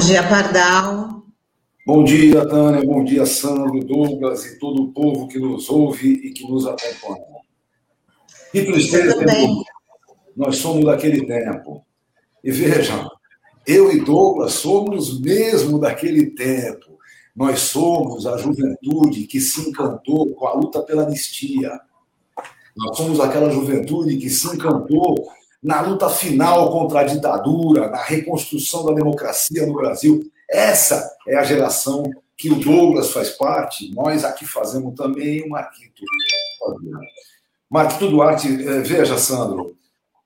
Bom dia, Pardal. Bom dia, Tânia. Bom dia, Sandro, Douglas e todo o povo que nos ouve e que nos acompanha. Que tristeza, nós somos daquele tempo. E vejam, eu e Douglas somos mesmo daquele tempo. Nós somos a juventude que se encantou com a luta pela anistia. Nós somos aquela juventude que se encantou na luta final contra a ditadura, na reconstrução da democracia no Brasil. Essa é a geração que o Douglas faz parte, nós aqui fazemos também o Marquito. Marquito Duarte, eh, veja, Sandro,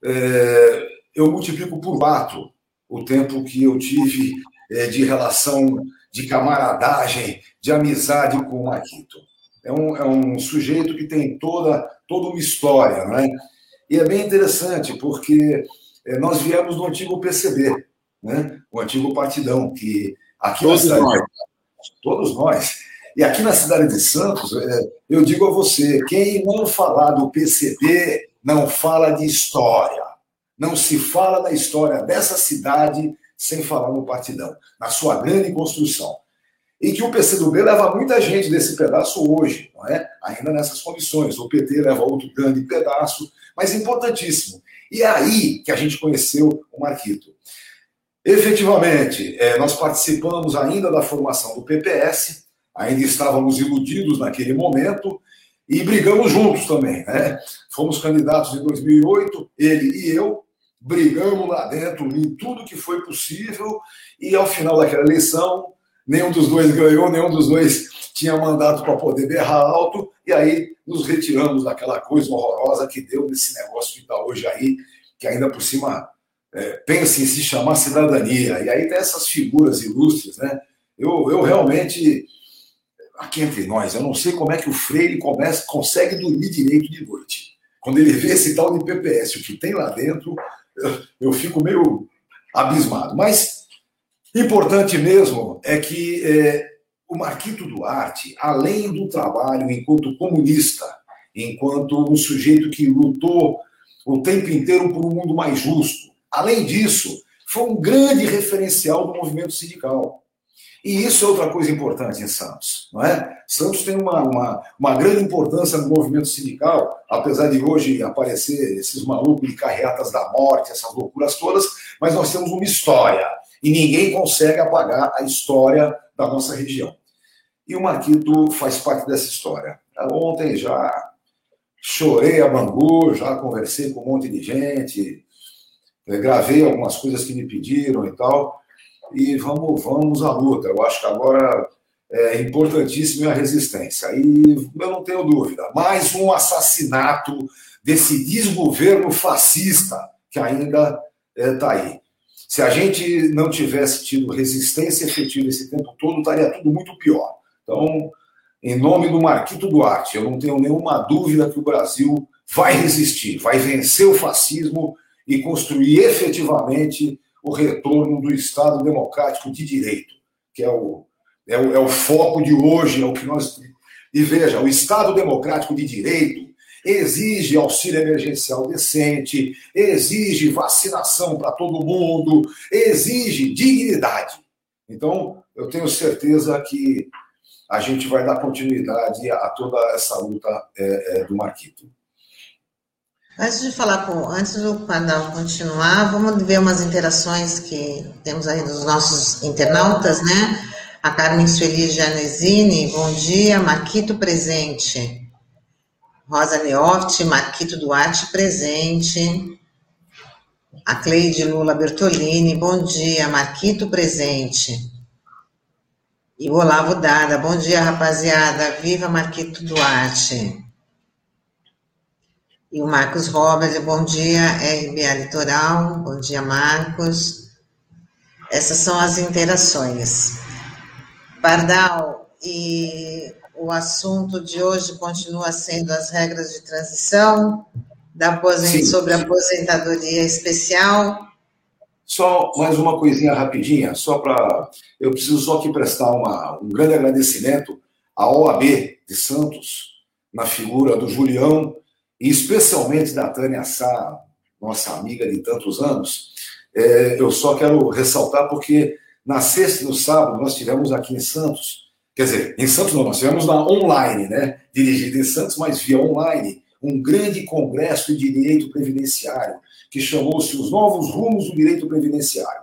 eh, eu multiplico por quatro o tempo que eu tive eh, de relação, de camaradagem, de amizade com o Marquito. É um, é um sujeito que tem toda, toda uma história, não é? E é bem interessante, porque é, nós viemos do antigo PCB, né? o antigo partidão, que aqui todos na cidade. Nós. Todos nós. E aqui na cidade de Santos, é, eu digo a você: quem não falar do PCB não fala de história. Não se fala da história dessa cidade sem falar no partidão, na sua grande construção e que o PCdoB leva muita gente desse pedaço hoje, não é? ainda nessas condições. O PT leva outro grande pedaço, mas importantíssimo. E é aí que a gente conheceu o Marquito. Efetivamente, é, nós participamos ainda da formação do PPS, ainda estávamos iludidos naquele momento e brigamos juntos também. Né? Fomos candidatos em 2008, ele e eu, brigamos lá dentro em tudo que foi possível e ao final daquela eleição nenhum dos dois ganhou, nenhum dos dois tinha mandato para poder berrar alto, e aí nos retiramos daquela coisa horrorosa que deu nesse negócio que está hoje aí, que ainda por cima é, pensa em se chamar cidadania. E aí tem essas figuras ilustres, né? Eu, eu realmente, aqui entre nós, eu não sei como é que o Freire começa, consegue dormir direito de noite. Quando ele vê esse tal de PPS, o que tem lá dentro, eu, eu fico meio abismado. Mas Importante mesmo é que é, o Marquito Duarte, além do trabalho enquanto comunista, enquanto um sujeito que lutou o tempo inteiro por um mundo mais justo, além disso, foi um grande referencial do movimento sindical. E isso é outra coisa importante em Santos, não é? Santos tem uma, uma, uma grande importância no movimento sindical, apesar de hoje aparecer esses malucos de carreatas da morte, essas loucuras todas, mas nós temos uma história e ninguém consegue apagar a história da nossa região. E o Marquito faz parte dessa história. Ontem já chorei a Bangu, já conversei com um monte de gente, eh, gravei algumas coisas que me pediram e tal, e vamos, vamos à luta. Eu acho que agora é importantíssima a resistência. E eu não tenho dúvida, mais um assassinato desse desgoverno fascista que ainda está eh, é, aí. Se a gente não tivesse tido resistência efetiva esse tempo todo, estaria tudo muito pior. Então, em nome do Marquito Duarte, eu não tenho nenhuma dúvida que o Brasil vai resistir, vai vencer o fascismo e construir efetivamente o retorno do Estado democrático de direito, que é o, é o, é o foco de hoje, é o que nós. E veja, o Estado democrático de direito exige auxílio emergencial decente, exige vacinação para todo mundo, exige dignidade. Então, eu tenho certeza que a gente vai dar continuidade a toda essa luta é, é, do Marquito. Antes de falar com, antes do Pardal continuar, vamos ver umas interações que temos aí dos nossos internautas, né? A Carmen Sueli Janesini, bom dia, Marquito presente. Rosa Neoft, Marquito Duarte presente. A Cleide Lula Bertolini, bom dia, Marquito presente. E o Olavo Dada, bom dia, rapaziada, viva Marquito Duarte. E o Marcos Robert, bom dia, RBA Litoral, bom dia, Marcos. Essas são as interações. Pardal, e o assunto de hoje continua sendo as regras de transição da aposent... sobre a aposentadoria especial. Só mais uma coisinha rapidinha, só para. Eu preciso só aqui prestar uma, um grande agradecimento à OAB de Santos, na figura do Julião, e especialmente da Tânia Sá, nossa amiga de tantos anos. É, eu só quero ressaltar porque na sexta e no sábado, nós tivemos aqui em Santos, quer dizer, em Santos nós tivemos na online, né? Dirigido em Santos, mas via online, um grande congresso de direito previdenciário, que chamou-se Os Novos Rumos do Direito Previdenciário.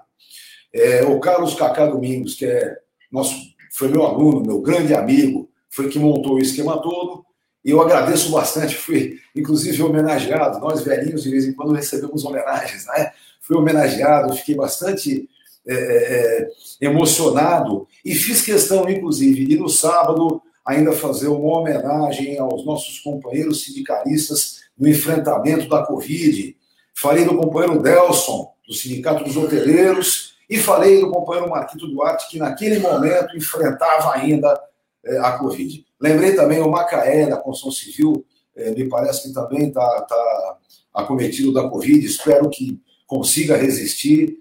É, o Carlos Cacá Domingos, que é nosso, foi meu aluno, meu grande amigo, foi que montou o esquema todo, e eu agradeço bastante, fui inclusive homenageado, nós velhinhos de vez em quando recebemos homenagens, né? Fui homenageado, fiquei bastante é, é, é, emocionado e fiz questão, inclusive, de no sábado ainda fazer uma homenagem aos nossos companheiros sindicalistas no enfrentamento da Covid. Falei do companheiro Delson, do Sindicato dos Hoteleiros, e falei do companheiro Marquito Duarte, que naquele momento enfrentava ainda é, a Covid. Lembrei também o Macaé, da construção civil, é, me parece que também está tá acometido da Covid, espero que consiga resistir.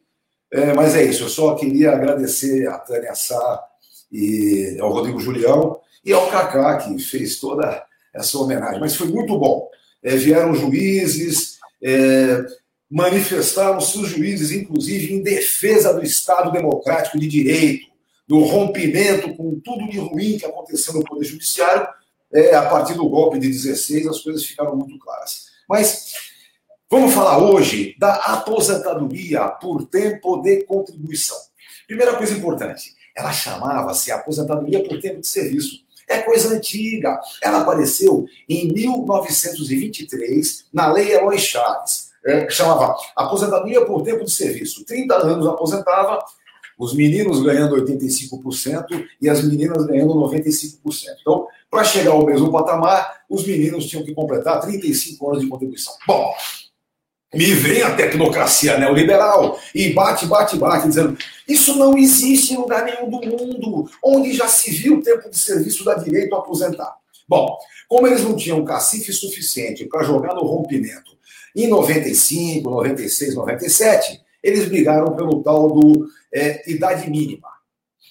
É, mas é isso, eu só queria agradecer a Tânia Sá e ao Rodrigo Julião e ao Cacá, que fez toda essa homenagem. Mas foi muito bom. É, vieram juízes, é, manifestaram-se os juízes, inclusive, em defesa do Estado Democrático de Direito, do rompimento com tudo de ruim que aconteceu no Poder Judiciário. É, a partir do golpe de 16, as coisas ficaram muito claras. Mas Vamos falar hoje da aposentadoria por tempo de contribuição. Primeira coisa importante, ela chamava-se aposentadoria por tempo de serviço. É coisa antiga. Ela apareceu em 1923 na Lei Eloy Chaves. É, chamava aposentadoria por tempo de serviço. 30 anos aposentava, os meninos ganhando 85% e as meninas ganhando 95%. Então, para chegar ao mesmo patamar, os meninos tinham que completar 35 anos de contribuição. Bom, me vem a tecnocracia neoliberal e bate, bate, bate, dizendo isso não existe em lugar nenhum do mundo, onde já se viu o tempo de serviço da direito a aposentar. Bom, como eles não tinham cacife suficiente para jogar no rompimento em 95, 96, 97, eles brigaram pelo tal do é, idade mínima.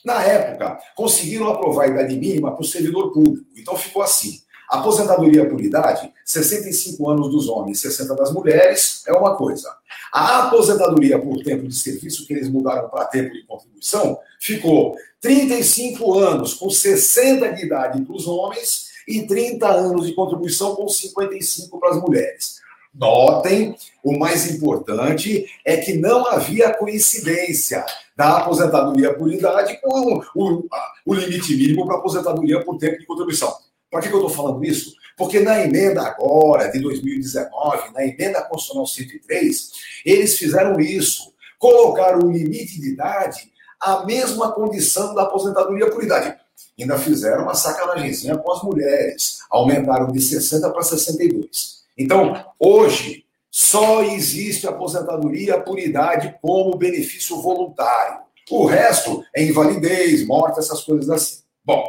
Na época, conseguiram aprovar a idade mínima para o servidor público. Então ficou assim: Aposentadoria por idade, 65 anos dos homens, 60 das mulheres, é uma coisa. A aposentadoria por tempo de serviço, que eles mudaram para tempo de contribuição, ficou 35 anos com 60 de idade para os homens e 30 anos de contribuição com 55 para as mulheres. Notem, o mais importante é que não havia coincidência da aposentadoria por idade com o, o, o limite mínimo para aposentadoria por tempo de contribuição. Para que, que eu estou falando isso? Porque na emenda agora, de 2019, na emenda constitucional 103, eles fizeram isso. Colocaram o limite de idade à mesma condição da aposentadoria por idade. Ainda fizeram uma sacanagemzinha com as mulheres. Aumentaram de 60 para 62. Então, hoje, só existe aposentadoria por idade como benefício voluntário. O resto é invalidez, morte, essas coisas assim. Bom,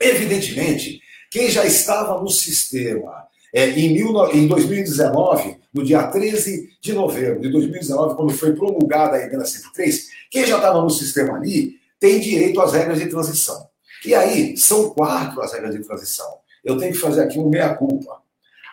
Evidentemente, quem já estava no sistema é, em, mil, em 2019, no dia 13 de novembro de 2019, quando foi promulgada a emenda 103, quem já estava no sistema ali tem direito às regras de transição. E aí, são quatro as regras de transição. Eu tenho que fazer aqui um meia-culpa.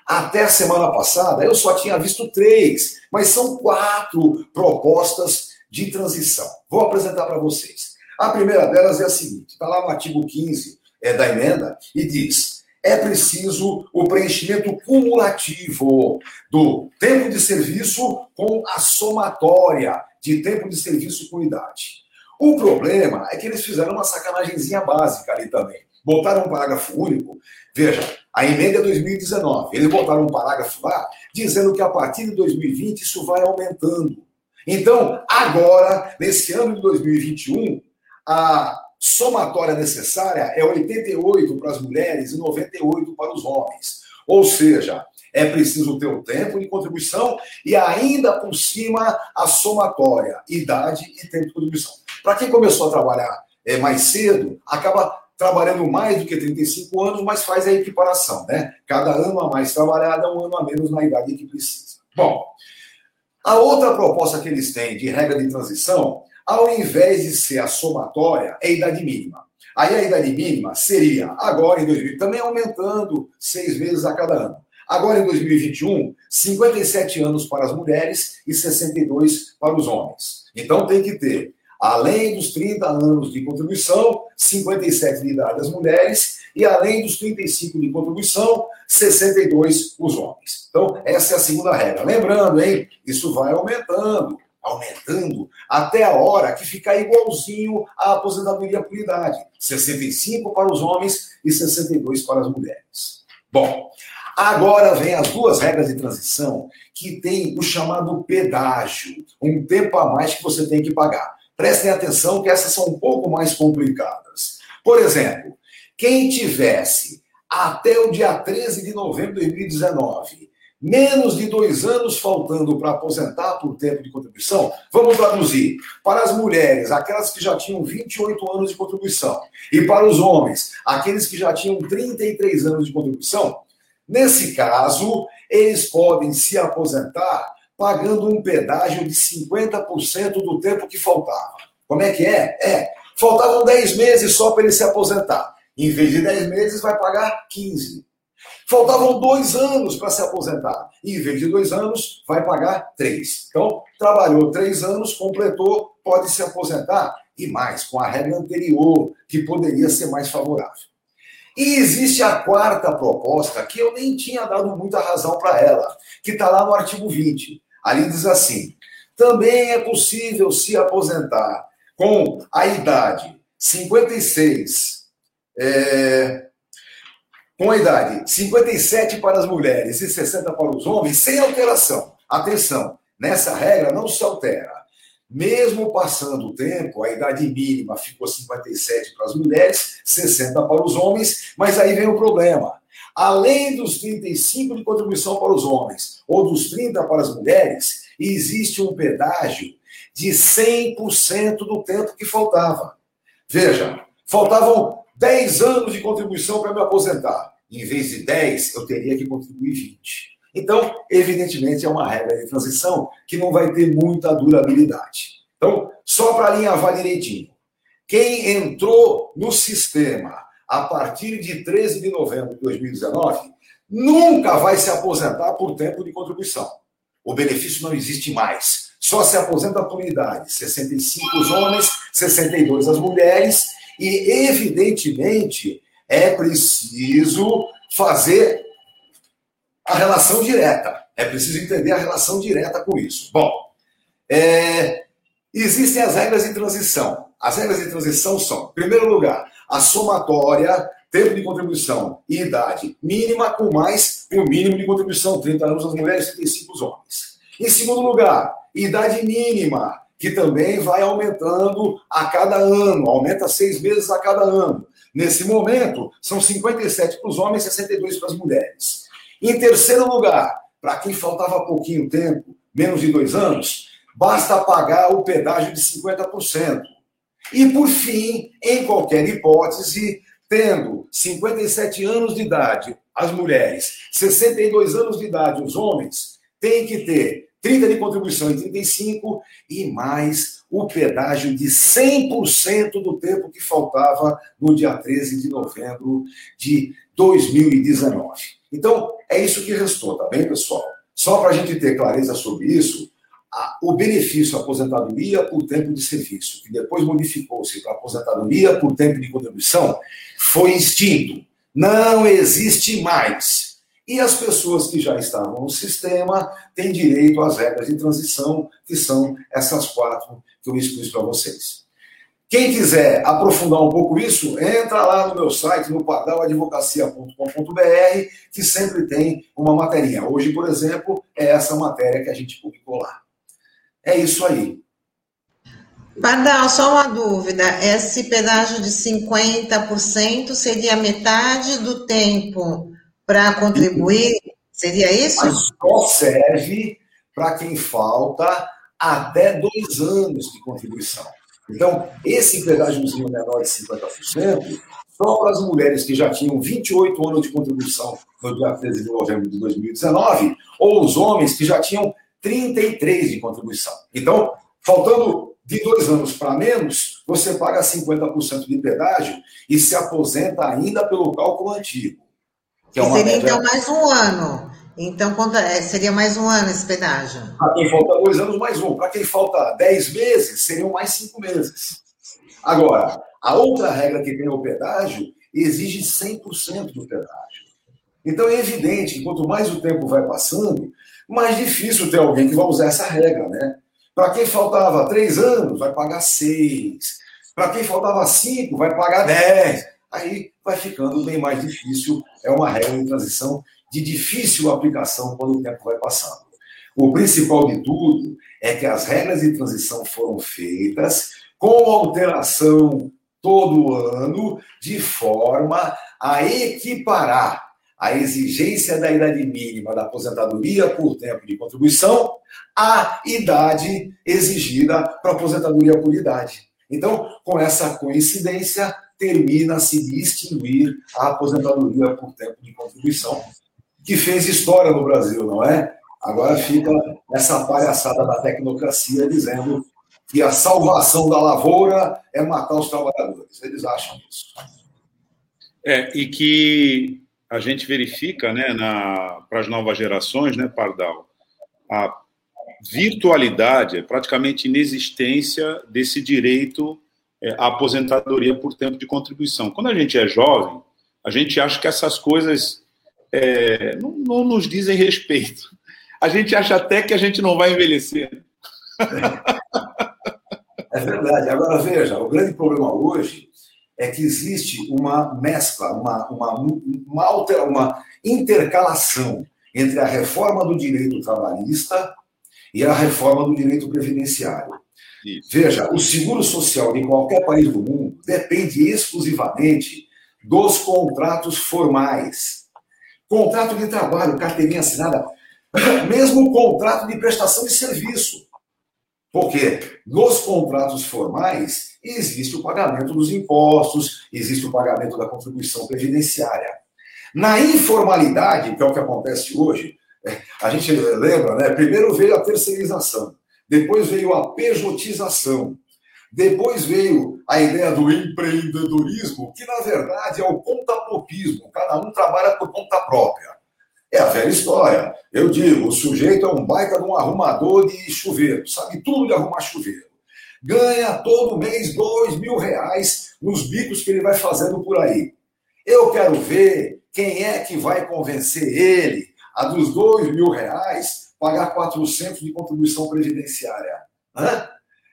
Até a semana passada, eu só tinha visto três, mas são quatro propostas de transição. Vou apresentar para vocês. A primeira delas é a seguinte: está lá no artigo 15 é, da emenda e diz: é preciso o preenchimento cumulativo do tempo de serviço com a somatória de tempo de serviço com idade. O problema é que eles fizeram uma sacanagemzinha básica ali também. Botaram um parágrafo único. Veja, a emenda é 2019. Eles botaram um parágrafo lá dizendo que a partir de 2020 isso vai aumentando. Então, agora, nesse ano de 2021, a somatória necessária é 88 para as mulheres e 98 para os homens. Ou seja, é preciso ter o tempo de contribuição e ainda por cima a somatória, idade e tempo de contribuição. Para quem começou a trabalhar é, mais cedo, acaba trabalhando mais do que 35 anos, mas faz a equiparação, né? Cada ano a mais trabalhado é um ano a menos na idade que precisa. Bom, a outra proposta que eles têm de regra de transição ao invés de ser a somatória, é a idade mínima. Aí a idade mínima seria, agora em 2020, também aumentando seis vezes a cada ano. Agora em 2021, 57 anos para as mulheres e 62 para os homens. Então tem que ter Além dos 30 anos de contribuição, 57 de idade as mulheres, e além dos 35 de contribuição, 62 os homens. Então, essa é a segunda regra. Lembrando, hein? Isso vai aumentando, aumentando, até a hora que ficar igualzinho à aposentadoria por idade. 65 para os homens e 62 para as mulheres. Bom, agora vem as duas regras de transição que tem o chamado pedágio, um tempo a mais que você tem que pagar. Prestem atenção que essas são um pouco mais complicadas. Por exemplo, quem tivesse até o dia 13 de novembro de 2019 menos de dois anos faltando para aposentar por tempo de contribuição, vamos traduzir. Para as mulheres, aquelas que já tinham 28 anos de contribuição, e para os homens, aqueles que já tinham 33 anos de contribuição, nesse caso, eles podem se aposentar pagando um pedágio de 50% do tempo que faltava. Como é que é? É, faltavam 10 meses só para ele se aposentar. Em vez de 10 meses, vai pagar 15. Faltavam dois anos para se aposentar. Em vez de dois anos, vai pagar três. Então, trabalhou três anos, completou, pode se aposentar. E mais, com a regra anterior, que poderia ser mais favorável. E existe a quarta proposta, que eu nem tinha dado muita razão para ela, que está lá no artigo 20. Ali diz assim: também é possível se aposentar com a idade 56, é, com a idade 57 para as mulheres e 60 para os homens, sem alteração. Atenção, nessa regra não se altera. Mesmo passando o tempo, a idade mínima ficou 57 para as mulheres, 60 para os homens, mas aí vem o problema além dos 35 de contribuição para os homens ou dos 30 para as mulheres, existe um pedágio de 100% do tempo que faltava. Veja, faltavam 10 anos de contribuição para me aposentar. Em vez de 10, eu teria que contribuir 20. Então, evidentemente, é uma regra de transição que não vai ter muita durabilidade. Então, só para alinhavar direitinho. Quem entrou no sistema a partir de 13 de novembro de 2019, nunca vai se aposentar por tempo de contribuição. O benefício não existe mais. Só se aposenta por idade. 65 os homens, 62 as mulheres. E, evidentemente, é preciso fazer a relação direta. É preciso entender a relação direta com isso. Bom, é, existem as regras de transição. As regras de transição são, em primeiro lugar, a somatória, tempo de contribuição e idade mínima, com mais o mínimo de contribuição, 30 anos as mulheres, 35 os homens. Em segundo lugar, idade mínima, que também vai aumentando a cada ano, aumenta seis meses a cada ano. Nesse momento, são 57 para os homens e 62 para as mulheres. Em terceiro lugar, para quem faltava pouquinho tempo, menos de dois anos, basta pagar o pedágio de 50%. E, por fim, em qualquer hipótese, tendo 57 anos de idade as mulheres, 62 anos de idade os homens, tem que ter 30 de contribuição e 35 e mais o pedágio de 100% do tempo que faltava no dia 13 de novembro de 2019. Então, é isso que restou, tá bem, pessoal? Só para a gente ter clareza sobre isso, o benefício aposentadoria por tempo de serviço, que depois modificou-se para aposentadoria por tempo de contribuição, foi extinto. Não existe mais. E as pessoas que já estavam no sistema têm direito às regras de transição, que são essas quatro que eu expus para vocês. Quem quiser aprofundar um pouco isso, entra lá no meu site, no pardaladvocacia.com.br, que sempre tem uma materinha. Hoje, por exemplo, é essa matéria que a gente publicou lá. É isso aí. Pardal, só uma dúvida. Esse pedágio de 50% seria metade do tempo para contribuir? Seria isso? Mas só serve para quem falta até dois anos de contribuição. Então, esse pedágiozinho menor de 50%, só para as mulheres que já tinham 28 anos de contribuição no dia 13 de novembro de 2019, ou os homens que já tinham 33 de contribuição. Então, faltando de dois anos para menos, você paga 50% de pedágio e se aposenta ainda pelo cálculo antigo. Que é uma seria média... então mais um ano. Então, conta, é, seria mais um ano esse pedágio? Para quem falta dois anos, mais um. Para quem falta dez meses, seriam mais cinco meses. Agora, a outra regra que tem o pedágio exige 100% do pedágio. Então, é evidente que quanto mais o tempo vai passando, mais difícil ter alguém que vai usar essa regra, né? Para quem faltava três anos, vai pagar seis. Para quem faltava cinco, vai pagar dez. Aí vai ficando bem mais difícil. É uma regra de transição de difícil aplicação quando o tempo vai passando. O principal de tudo é que as regras de transição foram feitas com alteração todo ano, de forma a equiparar a exigência da idade mínima da aposentadoria por tempo de contribuição à idade exigida para aposentadoria por idade. Então, com essa coincidência, termina-se de extinguir a aposentadoria por tempo de contribuição, que fez história no Brasil, não é? Agora fica essa palhaçada da tecnocracia dizendo que a salvação da lavoura é matar os trabalhadores. Eles acham isso. É, e que a gente verifica né, para as novas gerações, né, Pardal, a virtualidade, é praticamente inexistência desse direito é, à aposentadoria por tempo de contribuição. Quando a gente é jovem, a gente acha que essas coisas é, não, não, nos dizem respeito. A gente acha até que a gente não vai envelhecer. É verdade. Agora, veja, o grande problema hoje é que existe uma mescla, uma, uma, uma, alter, uma intercalação entre a reforma do direito trabalhista e a reforma do direito previdenciário. Veja, o seguro social de qualquer país do mundo depende exclusivamente dos contratos formais. Contrato de trabalho, carteirinha assinada, mesmo contrato de prestação de serviço. Porque nos contratos formais existe o pagamento dos impostos, existe o pagamento da contribuição previdenciária. Na informalidade, que é o que acontece hoje, é, a gente lembra, né? Primeiro veio a terceirização, depois veio a pejotização, depois veio a ideia do empreendedorismo, que na verdade é o contapropismo, cada um trabalha por conta própria. É a velha história. Eu digo, o sujeito é um baita de um arrumador de chuveiro, sabe tudo de arrumar chuveiro. Ganha todo mês dois mil reais nos bicos que ele vai fazendo por aí. Eu quero ver quem é que vai convencer ele a dos dois mil reais pagar 400 de contribuição previdenciária.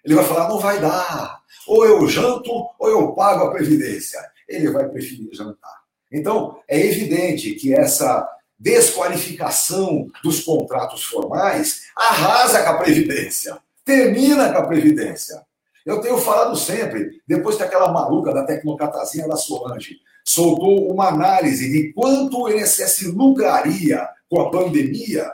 Ele vai falar, não vai dar. Ou eu janto ou eu pago a previdência. Ele vai preferir jantar. Então, é evidente que essa desqualificação dos contratos formais arrasa com a Previdência, termina com a Previdência. Eu tenho falado sempre, depois que aquela maluca da tecnocratazinha da Solange soltou uma análise de quanto o INSS lucraria com a pandemia,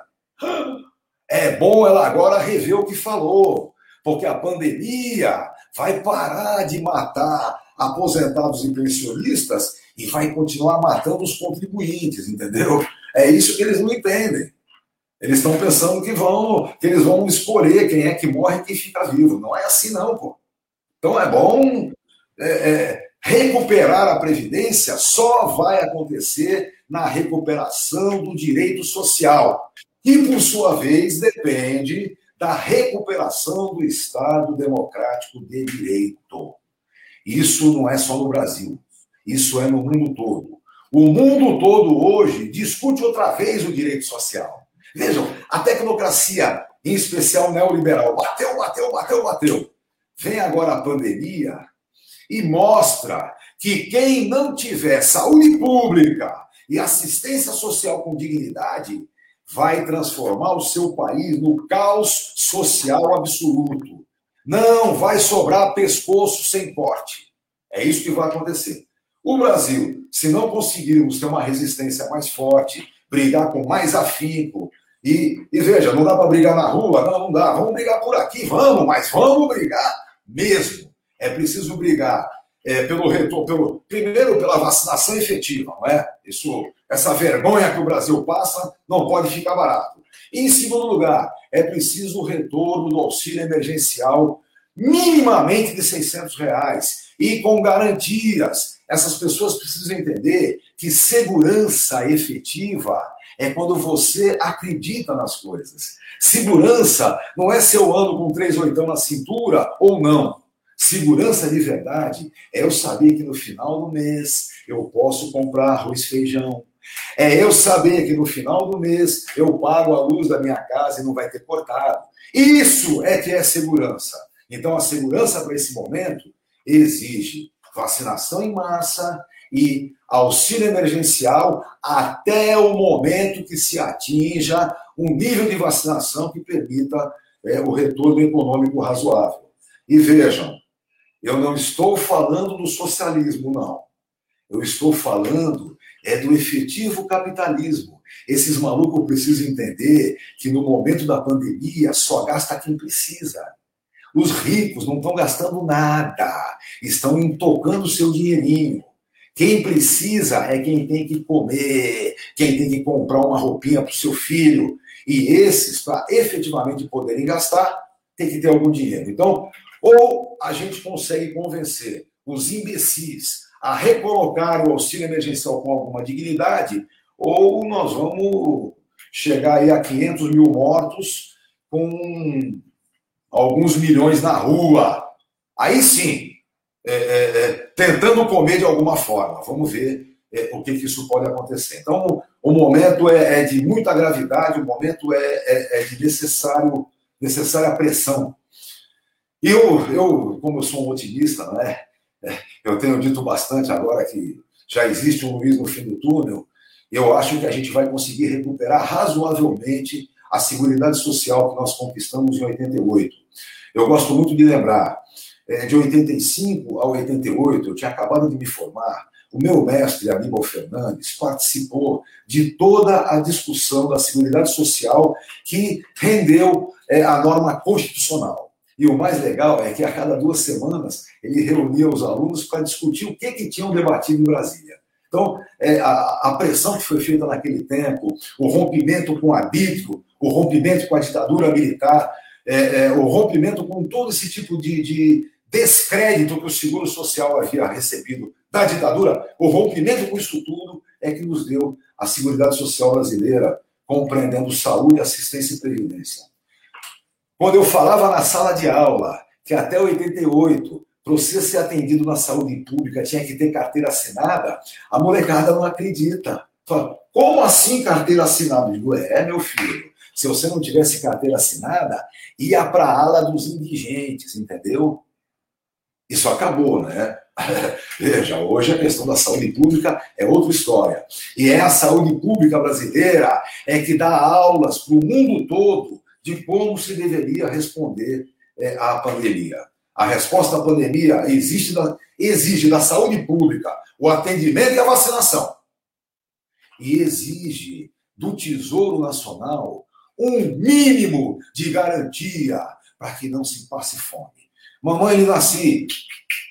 é bom ela agora rever o que falou, porque a pandemia vai parar de matar aposentados e pensionistas e vai continuar matando os contribuintes, entendeu? É isso que eles não entendem. Eles estão pensando que vão, que eles vão escolher quem é que morre e quem fica vivo. Não é assim, não, pô. Então é bom é, é, recuperar a Previdência só vai acontecer na recuperação do direito social, que, por sua vez, depende da recuperação do Estado democrático de direito. Isso não é só no Brasil, isso é no mundo todo. O mundo todo hoje discute outra vez o direito social. Vejam, a tecnocracia, em especial neoliberal, bateu, bateu, bateu, bateu. Vem agora a pandemia e mostra que quem não tiver saúde pública e assistência social com dignidade vai transformar o seu país no caos social absoluto. Não vai sobrar pescoço sem corte. É isso que vai acontecer. O Brasil, se não conseguirmos ter uma resistência mais forte, brigar com mais afinco, e, e veja, não dá para brigar na rua? Não, não dá. Vamos brigar por aqui, vamos, mas vamos brigar mesmo. É preciso brigar é, pelo retorno, pelo, primeiro pela vacinação efetiva, não é? Isso, essa vergonha que o Brasil passa não pode ficar barato. E, em segundo lugar, é preciso o retorno do auxílio emergencial minimamente de 600 reais e com garantias essas pessoas precisam entender que segurança efetiva é quando você acredita nas coisas. Segurança não é se eu ando com três oitão na cintura ou não. Segurança de verdade é eu saber que no final do mês eu posso comprar arroz feijão. É eu saber que no final do mês eu pago a luz da minha casa e não vai ter cortado. Isso é que é segurança. Então a segurança para esse momento exige vacinação em massa e auxílio emergencial até o momento que se atinja um nível de vacinação que permita é, o retorno econômico razoável. E vejam, eu não estou falando do socialismo, não. Eu estou falando é do efetivo capitalismo. Esses malucos precisam entender que no momento da pandemia só gasta quem precisa. Os ricos não estão gastando nada, estão intocando seu dinheirinho. Quem precisa é quem tem que comer, quem tem que comprar uma roupinha para o seu filho. E esses, para efetivamente poderem gastar, tem que ter algum dinheiro. Então, ou a gente consegue convencer os imbecis a recolocar o auxílio emergencial com alguma dignidade, ou nós vamos chegar aí a 500 mil mortos com alguns milhões na rua. Aí sim, é, é, é, tentando comer de alguma forma. Vamos ver é, o que, que, isso pode acontecer. Então, o momento é, é de muita gravidade, o momento é, é, de necessário, necessária pressão. E eu, eu, como eu sou um otimista, né, eu tenho dito bastante agora que já existe um luz no fim do túnel, eu acho que a gente vai conseguir recuperar razoavelmente a Seguridade Social que nós conquistamos em 88. Eu gosto muito de lembrar, é, de 85 a 88, eu tinha acabado de me formar, o meu mestre, Aníbal Fernandes, participou de toda a discussão da Seguridade Social que rendeu é, a norma constitucional. E o mais legal é que a cada duas semanas ele reunia os alunos para discutir o que, que tinham debatido em Brasília. Então, é, a, a, pressão que foi feita naquele tempo, o rompimento com o arbítrio, o rompimento com a ditadura militar, é, é, o rompimento com todo esse tipo de, de descrédito que o Seguro Social havia recebido da ditadura, o rompimento com isso tudo é que nos deu a Seguridade Social brasileira, compreendendo saúde, assistência e previdência. Quando eu falava na sala de aula que até 88, para você ser atendido na saúde pública, tinha que ter carteira assinada, a molecada não acredita. Fala, como assim carteira assinada? Digo, é, meu filho, se você não tivesse carteira assinada, ia para a ala dos indigentes, entendeu? Isso acabou, né? Veja, hoje a questão da saúde pública é outra história. E é a saúde pública brasileira é que dá aulas para o mundo todo de como se deveria responder é, à pandemia. A resposta à pandemia existe da, exige da saúde pública o atendimento e a vacinação. E exige do Tesouro Nacional um mínimo de garantia para que não se passe fome. Mamãe Linaci,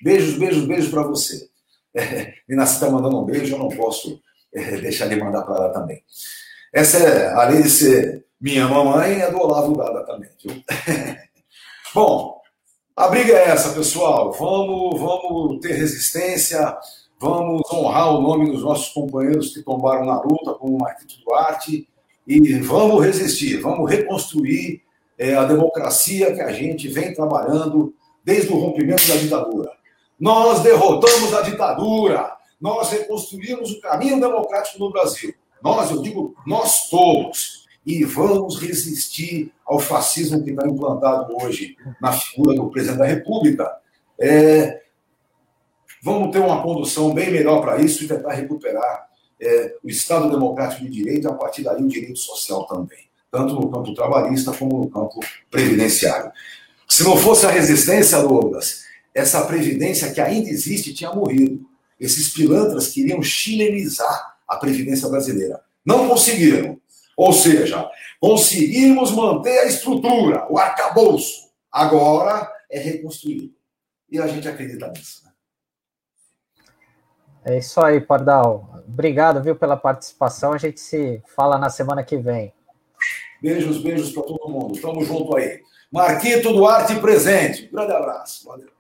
beijos, beijos, beijos para você. É, está mandando um beijo, eu não posso é, deixar de mandar para ela também. Essa é, além de ser minha mamãe, é do Olavo Dada também, viu? Bom, a briga é essa, pessoal. Vamos, vamos ter resistência, vamos honrar o nome dos nossos companheiros que tombaram na luta, como o Marquito Duarte, e vamos resistir, vamos reconstruir é, a democracia que a gente vem trabalhando desde o rompimento da ditadura. Nós derrotamos a ditadura, nós reconstruímos o caminho democrático no Brasil. Nós, eu digo, nós todos. E vamos resistir ao fascismo que está implantado hoje na figura do presidente da República. É, vamos ter uma condução bem melhor para isso e tentar recuperar é, o Estado Democrático de Direito e, a partir daí, o direito social também, tanto no campo trabalhista como no campo previdenciário. Se não fosse a resistência, Douglas, essa previdência que ainda existe tinha morrido. Esses pilantras queriam chilenizar a previdência brasileira. Não conseguiram. Ou seja, conseguimos manter a estrutura, o arcabouço. Agora é reconstruído. E a gente acredita nisso. Né? É isso aí, Pardal. Obrigado, viu, pela participação. A gente se fala na semana que vem. Beijos, beijos para todo mundo. Tamo junto aí. Marquito Duarte presente. grande abraço. Valeu.